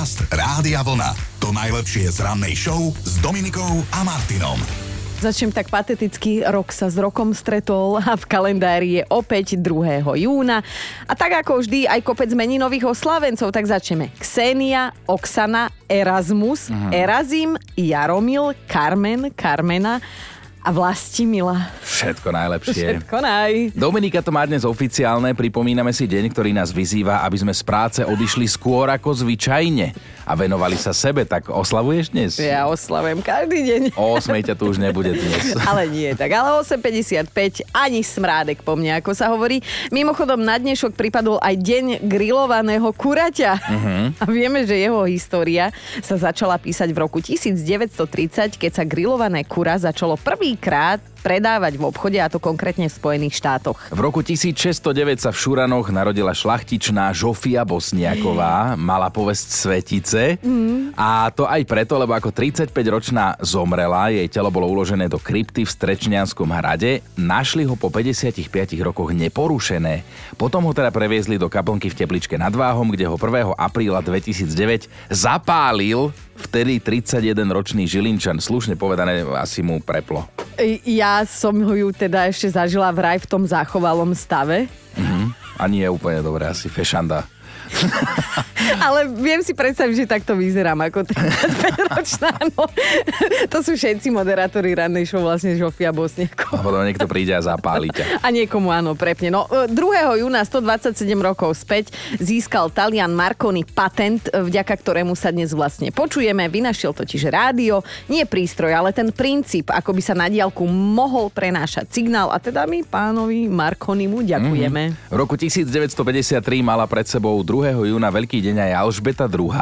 Podcast Rádia Vlna. To najlepšie z rannej show s Dominikou a Martinom. Začnem tak pateticky, rok sa s rokom stretol a v kalendári je opäť 2. júna. A tak ako vždy aj kopec meninových oslavencov, tak začneme. Ksenia, Oksana, Erasmus, Aha. Erazim, Jaromil, Carmen, Carmena a Vlastimila. Všetko najlepšie. Všetko naj. Dominika to má dnes oficiálne, pripomíname si deň, ktorý nás vyzýva, aby sme z práce odišli skôr ako zvyčajne a venovali sa sebe, tak oslavuješ dnes? Ja oslavujem každý deň. O 8 ťa tu už nebude dnes. ale nie tak, ale 8.55 ani smrádek po mne, ako sa hovorí. Mimochodom na dnešok pripadol aj deň grillovaného kuraťa. Uh-huh. A vieme, že jeho história sa začala písať v roku 1930, keď sa grillované kura začalo prvýkrát predávať v obchode, a to konkrétne v Spojených štátoch. V roku 1609 sa v Šuranoch narodila šlachtičná Žofia Bosniaková, mala povesť svetice. Mm. A to aj preto, lebo ako 35-ročná zomrela, jej telo bolo uložené do krypty v Strečnianskom hrade, našli ho po 55 rokoch neporušené. Potom ho teda previezli do kaplnky v Tepličke nad Váhom, kde ho 1. apríla 2009 zapálil vtedy 31-ročný Žilinčan. Slušne povedané, asi mu preplo. Ja som ho ju teda ešte zažila vraj v tom zachovalom stave. Mm-hmm. A nie je úplne dobré, asi fešanda. Ale viem si predstaviť, že takto vyzerám ako 35-ročná. No. To sú všetci moderátori rannej show, vlastne Žofia Bosniako. A potom niekto príde a zapáli ťa. A niekomu áno, prepne. No, 2. E, júna 127 rokov späť získal Talian Marconi patent, e, vďaka ktorému sa dnes vlastne počujeme. Vynašiel totiž rádio, nie prístroj, ale ten princíp, ako by sa na diálku mohol prenášať signál. A teda my pánovi Marconimu ďakujeme. Mm-hmm. V roku 1953 mala pred sebou 2. júna veľký deň aj Alžbeta II.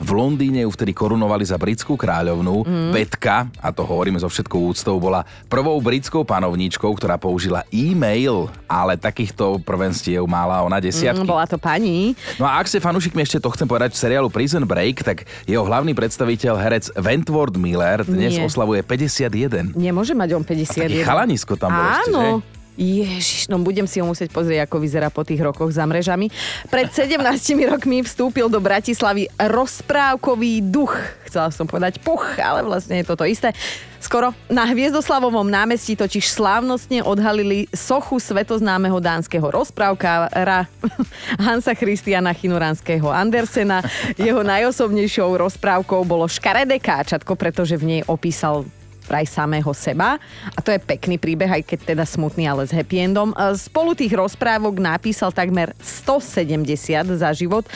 V Londýne ju vtedy korunovali za britskú kráľovnú. Mm. Betka, a to hovoríme so všetkou úctou, bola prvou britskou panovníčkou, ktorá použila e-mail, ale takýchto prvenstiev mala ona desiatky. Mm, bola to pani. No a ak ste fanúšikmi ešte to chcem povedať seriálu Prison Break, tak jeho hlavný predstaviteľ herec Wentworth Miller dnes Nie. oslavuje 51. Nemôže mať on 51. A chalanisko tam bol Áno. Ešte, že? Ježiš, no budem si ho musieť pozrieť, ako vyzerá po tých rokoch za mrežami. Pred 17 rokmi vstúpil do Bratislavy rozprávkový duch. Chcela som povedať puch, ale vlastne je to to isté. Skoro na Hviezdoslavovom námestí totiž slávnostne odhalili sochu svetoznámeho dánskeho rozprávkára Hansa Christiana Chinoranského Andersena. Jeho najosobnejšou rozprávkou bolo Škaredé káčatko, pretože v nej opísal vraj samého seba. A to je pekný príbeh, aj keď teda smutný, ale s happy endom. Spolu tých rozprávok napísal takmer 170 za život.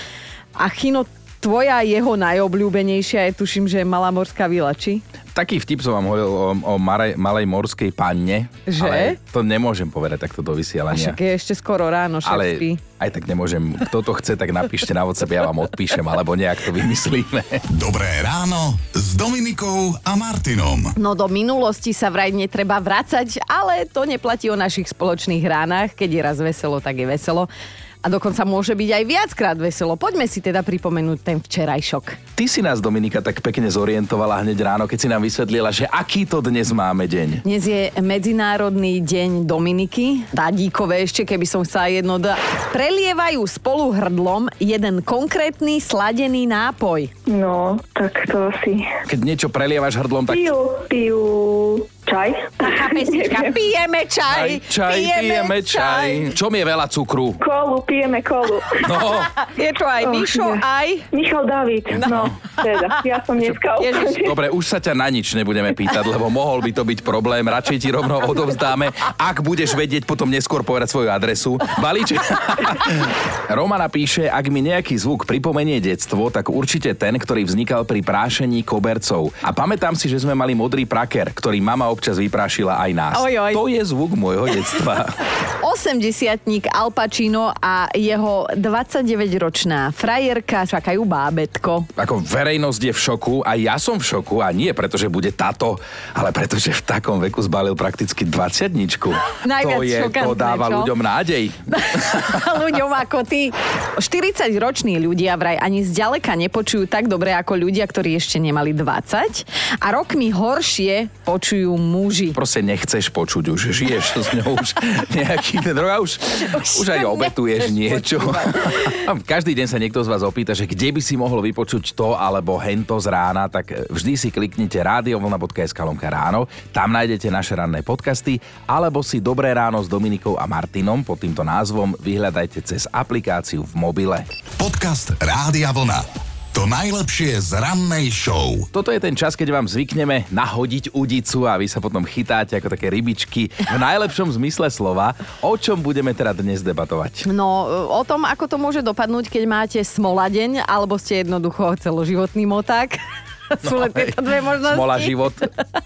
A Chino, tvoja jeho najobľúbenejšia je, tuším, že Malá morská vila, či? Taký vtip som vám hovoril o, o malej, malej morskej panne. Že? Ale to nemôžem povedať takto do vysielania. A však je ešte skoro ráno, Ale spí. aj tak nemôžem. Kto to chce, tak napíšte na WhatsApp, ja vám odpíšem, alebo nejak to vymyslíme. Dobré ráno s Dominikou a Martinom. No do minulosti sa vraj netreba vracať, ale to neplatí o našich spoločných ránach. Keď je raz veselo, tak je veselo a dokonca môže byť aj viackrát veselo. Poďme si teda pripomenúť ten včerajšok. Ty si nás, Dominika, tak pekne zorientovala hneď ráno, keď si nám vysvetlila, že aký to dnes máme deň. Dnes je Medzinárodný deň Dominiky. Dadíkové ešte, keby som chcela jedno da... Prelievajú spolu hrdlom jeden konkrétny sladený nápoj. No, tak to asi. Keď niečo prelievaš hrdlom, tak... Pijú, pijú čaj. Taká pesnička, pijeme čaj, čaj, pijeme, pijeme čaj. Čom je veľa cukru? Kolu, pijeme kolu. No. Je to aj oh, Mišo, aj... Michal David, no. no, teda, ja som dneska Dobre, už sa ťa na nič nebudeme pýtať, lebo mohol by to byť problém. Radšej ti rovno odovzdáme, ak budeš vedieť potom neskôr povedať svoju adresu. Balíček. Romana píše, ak mi nejaký zvuk pripomenie detstvo, tak určite ten, ktorý vznikal pri prášení kobercov. A pamätám si, že sme mali modrý praker, ktorý mama občas vyprášila aj nás. Oj, oj. To je zvuk môjho detstva. 80 Al Pacino a jeho 29-ročná frajerka čakajú bábetko. Ako verejnosť je v šoku a ja som v šoku a nie preto, že bude táto, ale preto, že v takom veku zbalil prakticky 20 Najviac to je, to dáva čo? ľuďom nádej. ľuďom ako ty. 40-roční ľudia vraj ani zďaleka nepočujú tak dobre ako ľudia, ktorí ešte nemali 20 a rokmi horšie počujú muži. Proste nechceš počuť už, žiješ s ňou už nejaký ten rok a už, už aj obetuješ niečo. Každý deň sa niekto z vás opýta, že kde by si mohol vypočuť to alebo hento z rána, tak vždy si kliknite radiovlna.sk lomka ráno, tam nájdete naše ranné podcasty, alebo si Dobré ráno s Dominikou a Martinom pod týmto názvom vyhľadajte cez aplikáciu v mobile. Podcast Rádia Vlna. To najlepšie z rannej show. Toto je ten čas, keď vám zvykneme nahodiť udicu a vy sa potom chytáte ako také rybičky v najlepšom zmysle slova. O čom budeme teda dnes debatovať? No, o tom, ako to môže dopadnúť, keď máte smoladeň, alebo ste jednoducho celoživotný moták. Sú len tieto dve možnosti. Smola život.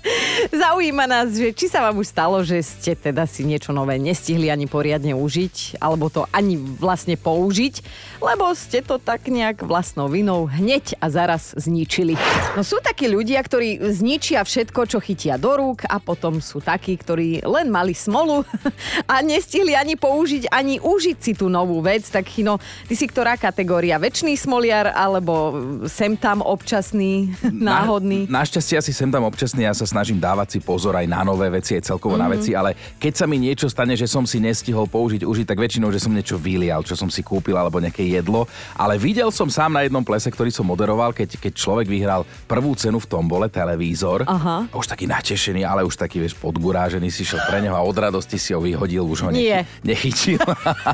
Zaujíma nás, že či sa vám už stalo, že ste teda si niečo nové nestihli ani poriadne užiť, alebo to ani vlastne použiť, lebo ste to tak nejak vlastnou vinou hneď a zaraz zničili. No sú takí ľudia, ktorí zničia všetko, čo chytia do rúk a potom sú takí, ktorí len mali smolu a nestihli ani použiť, ani užiť si tú novú vec. Tak Chino, ty si ktorá kategória? Večný smoliar alebo sem tam občasný? Náhodný. Na, našťastie asi sem tam občasný, ja sa snažím dávať si pozor aj na nové veci, aj celkovo mm-hmm. na Mhm. veci, ale keď sa mi niečo stane, že som si nestihol použiť, užiť, tak väčšinou, že som niečo vylial, čo som si kúpil alebo nejaké jedlo. Ale videl som sám na jednom plese, ktorý som moderoval, keď, keď človek vyhral prvú cenu v tombole, televízor. Aha. Už taký natešený, ale už taký, vieš, podgurážený si šiel pre neho a od radosti si ho vyhodil, už ho nechy- nechytil.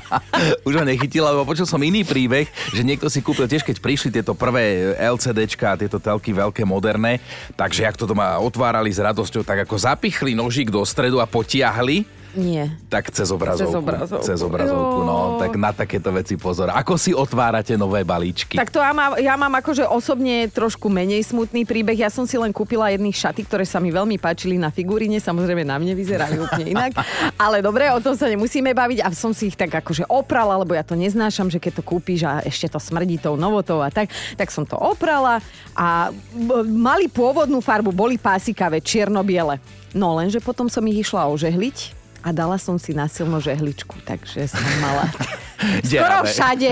už ho nechytil, lebo počul som iný príbeh, že niekto si kúpil tiež, keď prišli tieto prvé LCDčka, tieto telky veľké, moderné, takže jak to doma otvárali s radosťou, tak ako zapichli nožík do stredu a potiahli, Nie. tak cez obrazovku. Cez obrazovku. Cez obrazovku, no. Tak na takéto veci pozor. Ako si otvárate nové balíčky? Tak to ja mám, ja mám akože osobne trošku menej smutný príbeh. Ja som si len kúpila jedny šaty, ktoré sa mi veľmi páčili na figuríne. Samozrejme na mne vyzerali úplne inak. Ale dobre, o tom sa nemusíme baviť. A som si ich tak akože oprala, lebo ja to neznášam, že keď to kúpiš a ešte to smrdí tou novotou a tak. Tak som to oprala a b- mali pôvodnú farbu, boli pásikavé, čierno-biele. No lenže potom som ich išla ožehliť a dala som si nasilno žehličku, takže som mala skoro všade.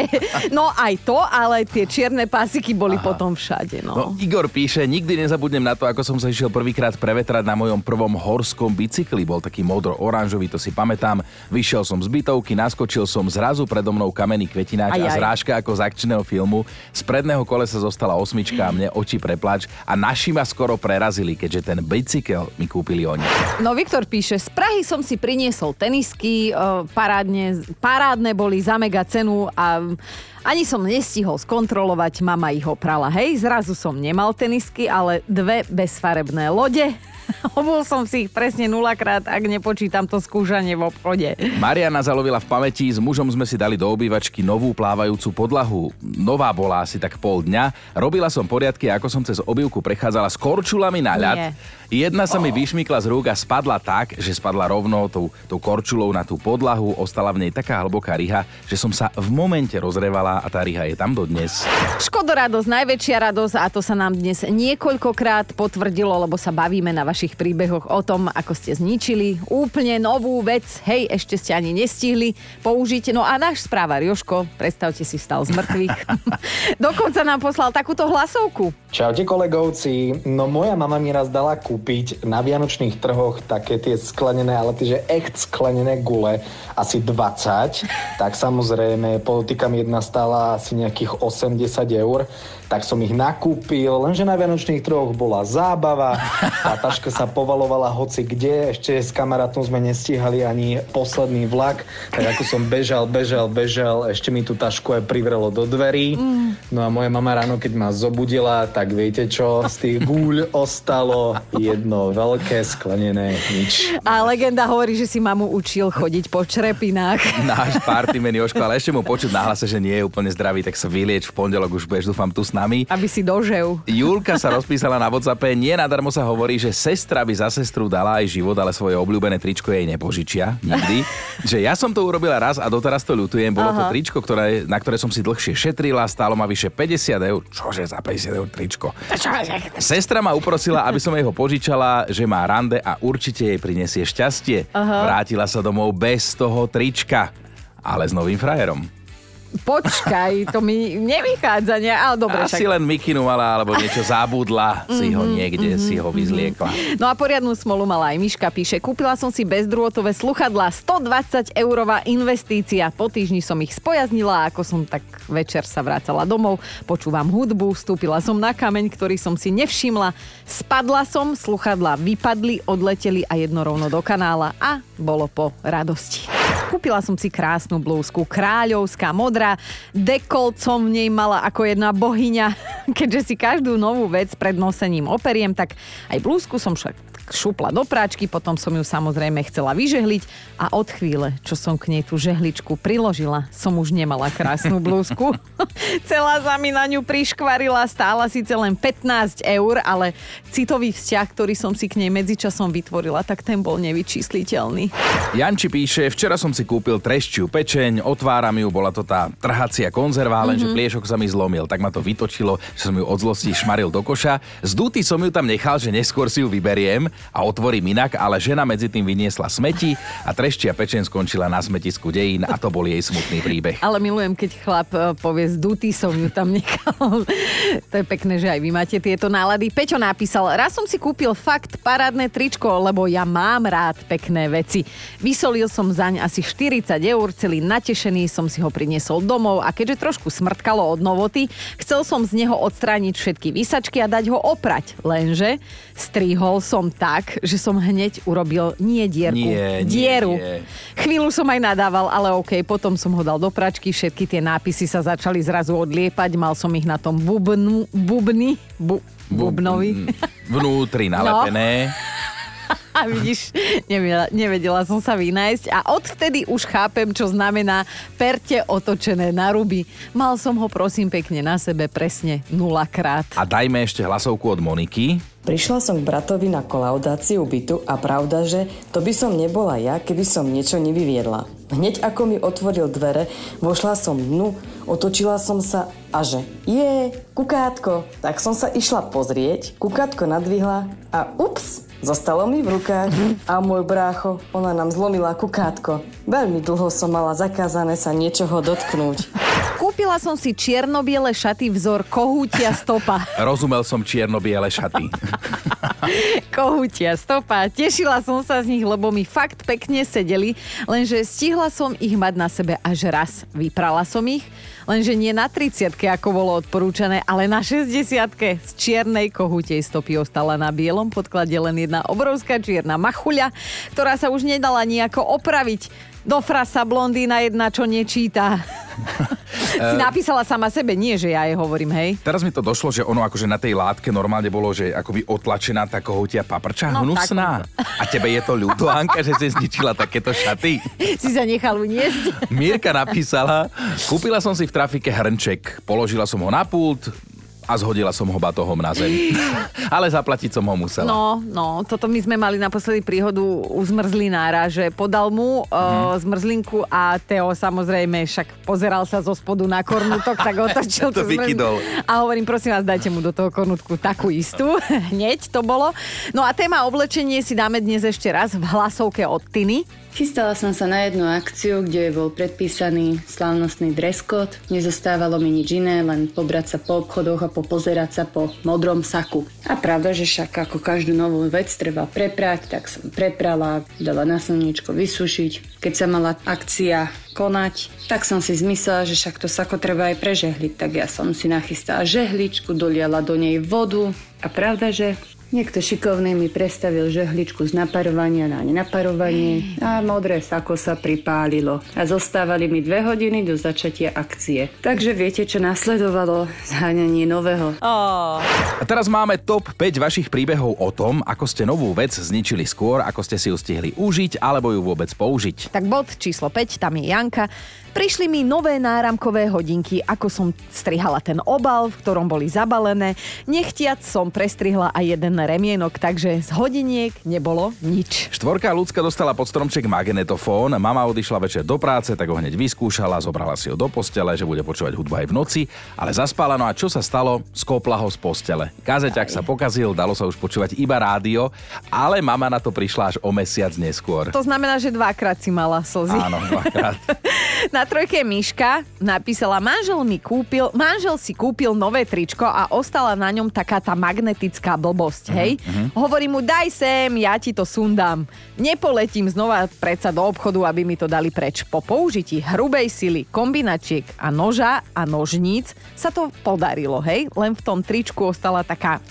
No aj to, ale tie čierne pásiky boli Aha. potom všade. No, No. Igor píše, nikdy nezabudnem na to, ako som sa išiel prvýkrát prevetrať na mojom prvom horskom bicykli. Bol taký modro-oranžový, to si pamätám. Vyšiel som z bytovky, naskočil som zrazu predo mnou kamenný kvetináč Aj, a aj. zrážka ako z akčného filmu. Z predného kolesa zostala osmička a mne oči preplač a naši ma skoro prerazili, keďže ten bicykel mi kúpili oni. no Viktor píše, z Prahy som si priniesol tenisky, e, parádne, parádne boli za mega cenu a ani som nestihol skontrolovať, mama ich oprala. Hej, zrazu som nemal tenisky, ale dve bezfarebné lode. Obul som si ich presne nulakrát, ak nepočítam to skúšanie v obchode. Mariana zalovila v pamäti, s mužom sme si dali do obývačky novú plávajúcu podlahu. Nová bola asi tak pol dňa. Robila som poriadky, ako som cez obývku prechádzala s korčulami na ľad. Nie. Jedna sa mi vyšmykla z rúk a spadla tak, že spadla rovno tou, tou korčulou na tú podlahu. Ostala v nej taká hlboká ryha, že som sa v momente rozrevala a tá ryha je tam dodnes. Škodoradosť, najväčšia radosť a to sa nám dnes niekoľkokrát potvrdilo, lebo sa bavíme na vašich príbehoch o tom, ako ste zničili úplne novú vec. Hej, ešte ste ani nestihli použiť. No a náš správar Joško, predstavte si, stal z mŕtvych. Dokonca nám poslal takúto hlasovku. Čaute kolegovci, no moja mama mi raz dala kúpiť na vianočných trhoch také tie sklenené, ale tie, že echt sklenené gule, asi 20, tak samozrejme podotýkam jedna stála asi nejakých 80 eur, tak som ich nakúpil, lenže na vianočných trhoch bola zábava, tá taška sa povalovala hoci kde, ešte s kamarátom sme nestíhali ani posledný vlak, tak ako som bežal, bežal, bežal, ešte mi tú tašku aj privrelo do dverí. No a moja mama ráno, keď ma zobudila, tak viete čo, z tých gúľ ostalo jedno veľké sklenené nič. A legenda hovorí, že si mamu učil chodiť po črepinách. Náš partyman Joško, ale ešte mu počuť na hlase, že nie je úplne zdravý, tak sa vylieč v pondelok, už budeš dúfam tu s nami. Aby si dožil. Julka sa rozpísala na WhatsAppe, nie nadarmo sa hovorí, že sestra by za sestru dala aj život, ale svoje obľúbené tričko jej nepožičia nikdy. že ja som to urobila raz a doteraz to ľutujem. Bolo to Aha. tričko, ktoré, na ktoré som si dlhšie šetrila, stálo ma vyše 50 eur. Čože za 50 eur tričko? Sestra ma uprosila, aby som jej ho požičala, že má rande a určite jej prinesie šťastie. Vrátila sa domov bez toho trička, ale s novým frajerom. Počkaj, to mi nevychádza, ne? ale dobre. Asi však. len mikinu mala, alebo niečo zabudla, si ho niekde, si ho vyzliekla. No a poriadnu smolu mala aj Miška, píše, kúpila som si bezdrôtové sluchadlá, 120 eurová investícia. Po týždni som ich spojaznila a ako som tak večer sa vrácala domov, počúvam hudbu, vstúpila som na kameň, ktorý som si nevšimla, spadla som, sluchadlá vypadli, odleteli a jedno rovno do kanála a bolo po radosti. Kúpila som si krásnu blúzku, kráľovská, modrá, dekolt som v nej mala ako jedna bohyňa. Keďže si každú novú vec pred nosením operiem, tak aj blúzku som však šupla do práčky, potom som ju samozrejme chcela vyžehliť a od chvíle, čo som k nej tú žehličku priložila, som už nemala krásnu blúzku. Celá sa mi na ňu priškvarila, stála síce len 15 eur, ale citový vzťah, ktorý som si k nej medzičasom vytvorila, tak ten bol nevyčísliteľný. Janči píše, včera som si kúpil treščiu pečeň, otváram ju, bola to tá trhacia konzerva, lenže Mhm. pliešok sa mi zlomil, tak ma to vytočilo, že som ju od zlosti šmaril do koša. Zdutý som ju tam nechal, že neskôr si ju vyberiem a otvorím inak, ale žena medzi tým vyniesla smeti a treščia pečeň skončila na smetisku dejín a to bol jej smutný príbeh. Ale milujem, keď chlap e, povie z som ju tam nechal. to je pekné, že aj vy máte tieto nálady. Peťo napísal, raz som si kúpil fakt parádne tričko, lebo ja mám rád pekné veci. Vysolil som zaň asi 40 eur, celý natešený som si ho priniesol domov a keďže trošku smrtkalo od novoty, chcel som z neho odstrániť všetky vysačky a dať ho oprať. Lenže strihol som tak, že som hneď urobil nie dierku, Nie, nie, dieru. nie. Chvíľu som aj nadával, ale OK, potom som ho dal do pračky, všetky tie nápisy sa začali zrazu odliepať, mal som ich na tom bubnu, bubny, bu, bubnovi. Vnútri No. A vidíš, nevedela, nevedela som sa vynájsť a odvtedy už chápem, čo znamená perte otočené na ruby. Mal som ho prosím pekne na sebe presne nulakrát. A dajme ešte hlasovku od Moniky. Prišla som k bratovi na kolaudáciu bytu a pravda, že to by som nebola ja, keby som niečo nevyviedla. Hneď ako mi otvoril dvere, vošla som dnu, otočila som sa a že je, kukátko. Tak som sa išla pozrieť, kukátko nadvihla a ups, zostalo mi v rukách. A môj brácho, ona nám zlomila kukátko. Veľmi dlho som mala zakázané sa niečoho dotknúť. Kúpila som si čierno-biele šaty vzor kohútia stopa. Rozumel som čierno-biele šaty. Kohútia stopa. Tešila som sa z nich, lebo mi fakt pekne sedeli, lenže stihla som ich mať na sebe až raz. Vyprala som ich, lenže nie na 30 ako bolo odporúčané, ale na 60 z čiernej kohútej stopy ostala na bielom podklade len jedna obrovská čierna machuľa, ktorá sa už nedala nejako opraviť. Do frasa blondína jedna, čo nečíta. si napísala sama sebe, nie že ja jej hovorím, hej. Teraz mi to došlo, že ono akože na tej látke normálne bolo, že akoby otlačená tá kohútia paprča No, hnusná. A tebe je to ľúto, Anka, že si zničila takéto šaty? Si sa nechal uniesť. Mirka napísala, kúpila som si v trafike hrnček, položila som ho na pult, a zhodila som ho batohom na zem. Ale zaplatiť som ho musela. No, no, toto my sme mali naposledy príhodu u zmrzlinára, že podal mu uh, zmrzlinku a Teo samozrejme však pozeral sa zo spodu na kornutok, tak otočil To vykydol. A hovorím, prosím vás, dajte mu do toho kornutku takú istú. Hneď to bolo. No a téma oblečenie si dáme dnes ešte raz v hlasovke od Tiny. Chystala som sa na jednu akciu, kde bol predpísaný slávnostný dress code. Nezostávalo mi nič iné, len pobrať sa po obchodoch a popozerať sa po modrom saku. A pravda, že však ako každú novú vec treba preprať, tak som preprala, dala na slniečko vysušiť. Keď sa mala akcia konať, tak som si zmyslela, že však to sako treba aj prežehliť. Tak ja som si nachystala žehličku, doliala do nej vodu a pravda, že Niekto šikovný mi prestavil žehličku z naparovania na nenaparovanie a modré sako sa pripálilo. A zostávali mi dve hodiny do začatia akcie. Takže viete, čo nasledovalo? Zháňanie nového. Oh. A teraz máme top 5 vašich príbehov o tom, ako ste novú vec zničili skôr, ako ste si ju stihli užiť alebo ju vôbec použiť. Tak bod číslo 5, tam je Janka. Prišli mi nové náramkové hodinky, ako som strihala ten obal, v ktorom boli zabalené. Nechtiac som prestrihla aj jeden remienok, takže z hodiniek nebolo nič. Štvorka ľudská dostala pod stromček magnetofón, mama odišla večer do práce, tak ho hneď vyskúšala, zobrala si ho do postele, že bude počúvať hudbu aj v noci, ale zaspala, no a čo sa stalo? Skopla ho z postele. Kazeťak sa pokazil, dalo sa už počúvať iba rádio, ale mama na to prišla až o mesiac neskôr. To znamená, že dvakrát si mala slzy. Áno, dvakrát. Na Na trojke Miška napísala, manžel mi kúpil, manžel si kúpil nové tričko a ostala na ňom taká tá magnetická blbosť, hej? Hovorí mu, daj sem, ja ti to sundám. Nepoletím znova predsa do obchodu, aby mi to dali preč. Po použití hrubej sily, kombinačiek a noža a nožníc sa to podarilo, hej? Len v tom tričku ostala taká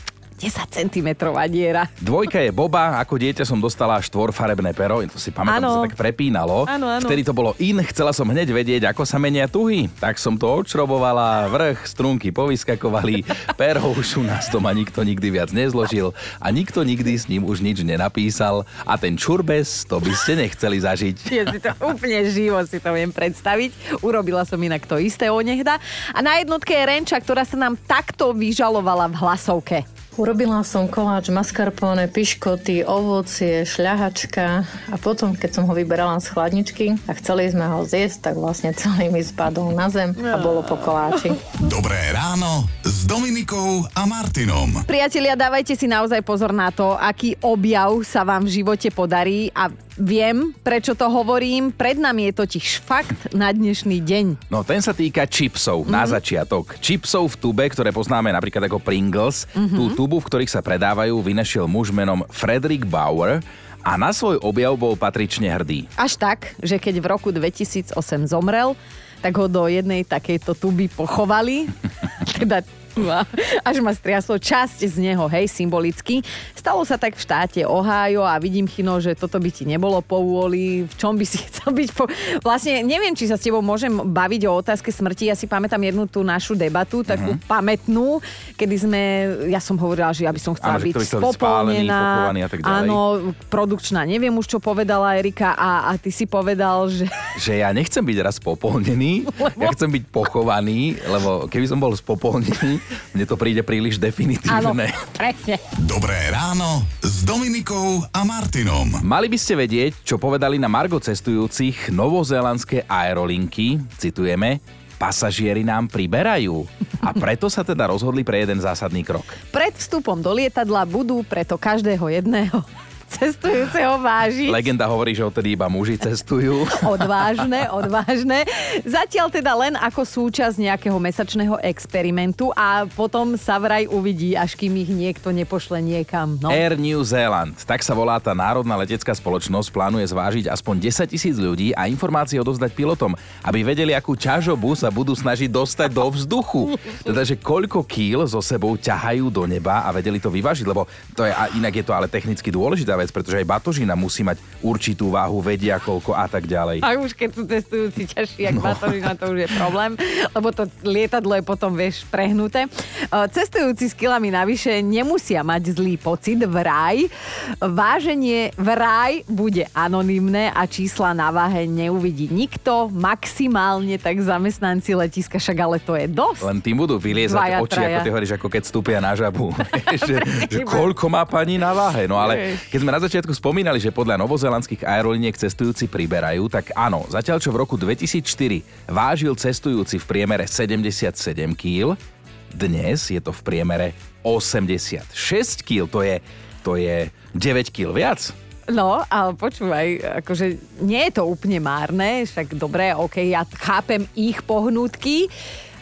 10 cm diera. Dvojka je Boba, ako dieťa som dostala štvorfarebné pero, to si pamätám, to sa tak prepínalo. Áno, áno. Vtedy to bolo in, chcela som hneď vedieť, ako sa menia tuhy. Tak som to odšrobovala, vrch, strunky povyskakovali, pero už u nás doma nikto nikdy viac nezložil a nikto nikdy s ním už nič nenapísal a ten čurbes, to by ste nechceli zažiť. Ja si to úplne živo si to viem predstaviť. Urobila som inak to isté onehda. A na jednotke je Renča, ktorá sa nám takto vyžalovala v hlasovke. Urobila som koláč mascarpone, piškoty, ovocie, šľahačka a potom, keď som ho vyberala z chladničky a chceli sme ho zjesť, tak vlastne celý mi spadol na zem a bolo po koláči. Dobré ráno Dominikou a Martinom. Priatelia, dávajte si naozaj pozor na to, aký objav sa vám v živote podarí a viem, prečo to hovorím. Pred nami je totiž fakt na dnešný deň. No ten sa týka chipsov mm-hmm. na začiatok. Chipsov v tube, ktoré poznáme napríklad ako Pringles. Mm-hmm. Tú tubu, v ktorých sa predávajú, vynašiel muž menom Frederick Bauer a na svoj objav bol patrične hrdý. Až tak, že keď v roku 2008 zomrel, tak ho do jednej takejto tuby pochovali. teda až ma striaslo časť z neho, hej, symbolicky. Stalo sa tak v štáte Ohio a vidím, Chino, že toto by ti nebolo povôli, v čom by si chcel byť po... Vlastne neviem, či sa s tebou môžem baviť o otázke smrti. Ja si pamätám jednu tú našu debatu, takú uh-huh. pamätnú, kedy sme, ja som hovorila, že ja by som chcela Áno, byť ďalej. Áno, produkčná, neviem už, čo povedala Erika a, a ty si povedal, že... Že ja nechcem byť raz popolnený, ja chcem byť pochovaný, lebo keby som bol spopolnený, mne to príde príliš Áno, definitívne. presne. Dobré ráno s Dominikou a Martinom. Mali by ste vedieť, čo povedali na Margo cestujúcich novozélandské aerolinky, citujeme, pasažieri nám priberajú. A preto sa teda rozhodli pre jeden zásadný krok. Pred vstupom do lietadla budú preto každého jedného cestujúceho vážiť. Legenda hovorí, že odtedy iba muži cestujú. Odvážne, odvážne. Zatiaľ teda len ako súčasť nejakého mesačného experimentu a potom sa vraj uvidí, až kým ich niekto nepošle niekam. No. Air New Zealand, tak sa volá tá národná letecká spoločnosť, plánuje zvážiť aspoň 10 tisíc ľudí a informácie odozdať pilotom, aby vedeli, akú ťažobu sa budú snažiť dostať do vzduchu. Teda, že koľko kýl so sebou ťahajú do neba a vedeli to vyvážiť, lebo to je, a inak je to ale technicky dôležitá vec, pretože aj batožina musí mať určitú váhu, vedia koľko a tak ďalej. A už keď sú cestujúci ťažší, jak no. batožina, to už je problém, lebo to lietadlo je potom, vieš, prehnuté. E, Cestujúci s kilami navyše nemusia mať zlý pocit vraj. Váženie vraj bude anonymné a čísla na váhe neuvidí nikto, maximálne tak zamestnanci letiska, však ale to je dosť. Len tým budú vyliezať Dvaja, oči, traja. ako ty hovoríš, ako keď stúpia na žabu. že, že koľko má pani na váhe. No ale keď sme na začiatku spomínali, že podľa novozelandských aeroliniek cestujúci priberajú, tak áno, zatiaľ čo v roku 2004 vážil cestujúci v priemere 77 kg, dnes je to v priemere 86 kg, to je, to je 9 kg viac. No, ale počúvaj, akože nie je to úplne márne, však dobre, ok, ja chápem ich pohnutky,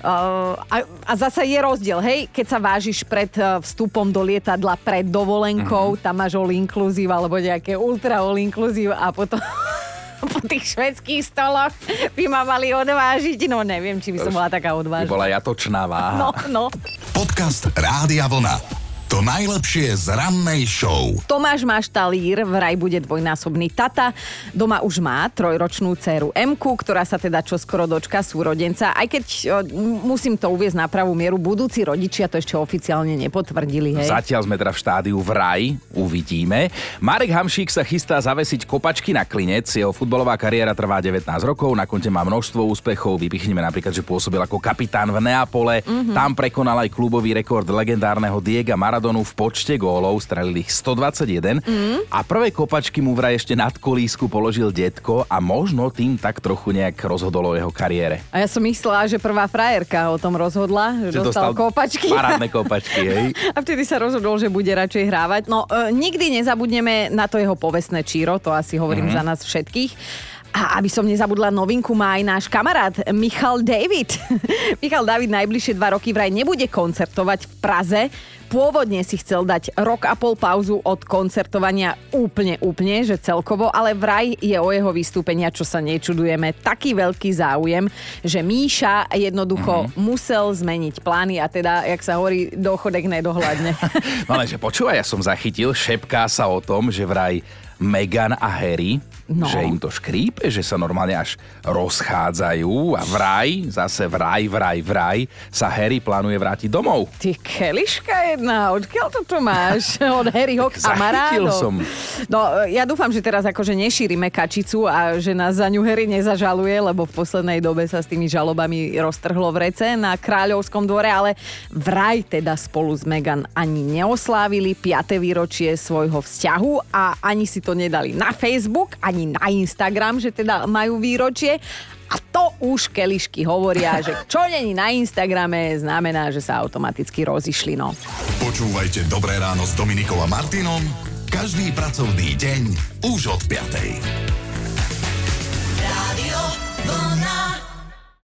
a, a zasa je rozdiel, hej, keď sa vážiš pred uh, vstupom do lietadla, pred dovolenkou, Mhm. tam máš all inclusive alebo nejaké ultra all inclusive a potom po tých švedských stoloch by ma mali odvážiť. No neviem, či by som bola taká By odvážna. bola jatočná váha. No, no. Podcast Rádia Vlna. To najlepšie z rannej show. Tomáš Maštalír vraj bude dvojnásobný tata. Doma už má trojročnú dceru Emku, ktorá sa teda čoskoro dočka súrodenca. Aj keď musím to uviezť na pravú mieru, budúci rodičia to ešte oficiálne nepotvrdili. Hej. Zatiaľ sme teda v štádiu vraj, uvidíme. Marek Hamšík sa chystá zavesiť kopačky na klinec. Jeho futbalová kariéra trvá 19 rokov, na konte má množstvo úspechov. Vypichneme napríklad, že pôsobil ako kapitán v Neapole. Mm-hmm. Tam prekonal aj klubový rekord legendárneho Diega Maradonu v počte gólov, strelil ich 121 mm. a prvé kopačky mu vraj ešte nad kolísku položil detko a možno tým tak trochu nejak rozhodol o jeho kariére. A ja som myslela, že prvá frajerka o tom rozhodla, že, Že dostal, kopačky. Parádne kopačky, hej. A vtedy sa rozhodol, že bude radšej hrávať. No, e, nikdy nezabudneme na to jeho povestné číro, to asi hovorím mm-hmm. za nás všetkých. A aby som nezabudla, novinku má aj náš kamarát Michal David. Michal David najbližšie dva roky vraj nebude koncertovať v Praze. Pôvodne si chcel dať rok a pol pauzu od koncertovania úplne, úplne, že celkovo, ale vraj je o jeho vystúpenia, čo sa nečudujeme, taký veľký záujem, že Míša jednoducho mm-hmm. musel zmeniť plány a teda, jak sa hovorí, dochodek nedohľadne. no ale že počúvaj, ja som zachytil, šepká sa o tom, že vraj Meghan a Harry No. Že im to škrípe, že sa normálne až rozchádzajú a vraj, zase vraj, vraj, vraj, sa Harry plánuje vrátiť domov. Ty keliška jedna, odkiaľ to tu máš? Od Harryho kamarádov. som. No, ja dúfam, že teraz akože nešírime kačicu a že nás za ňu Harry nezažaluje, lebo v poslednej dobe sa s tými žalobami roztrhlo v rece na kráľovskom dvore, ale vraj teda spolu s Megan ani neoslávili 5. výročie svojho vzťahu a ani si to nedali na Facebook, ani ani na Instagram, že teda majú výročie. A to už kelišky hovoria, že čo není na Instagrame, znamená, že sa automaticky rozišli. No. Počúvajte Dobré ráno s Dominikom a Martinom každý pracovný deň už od 5.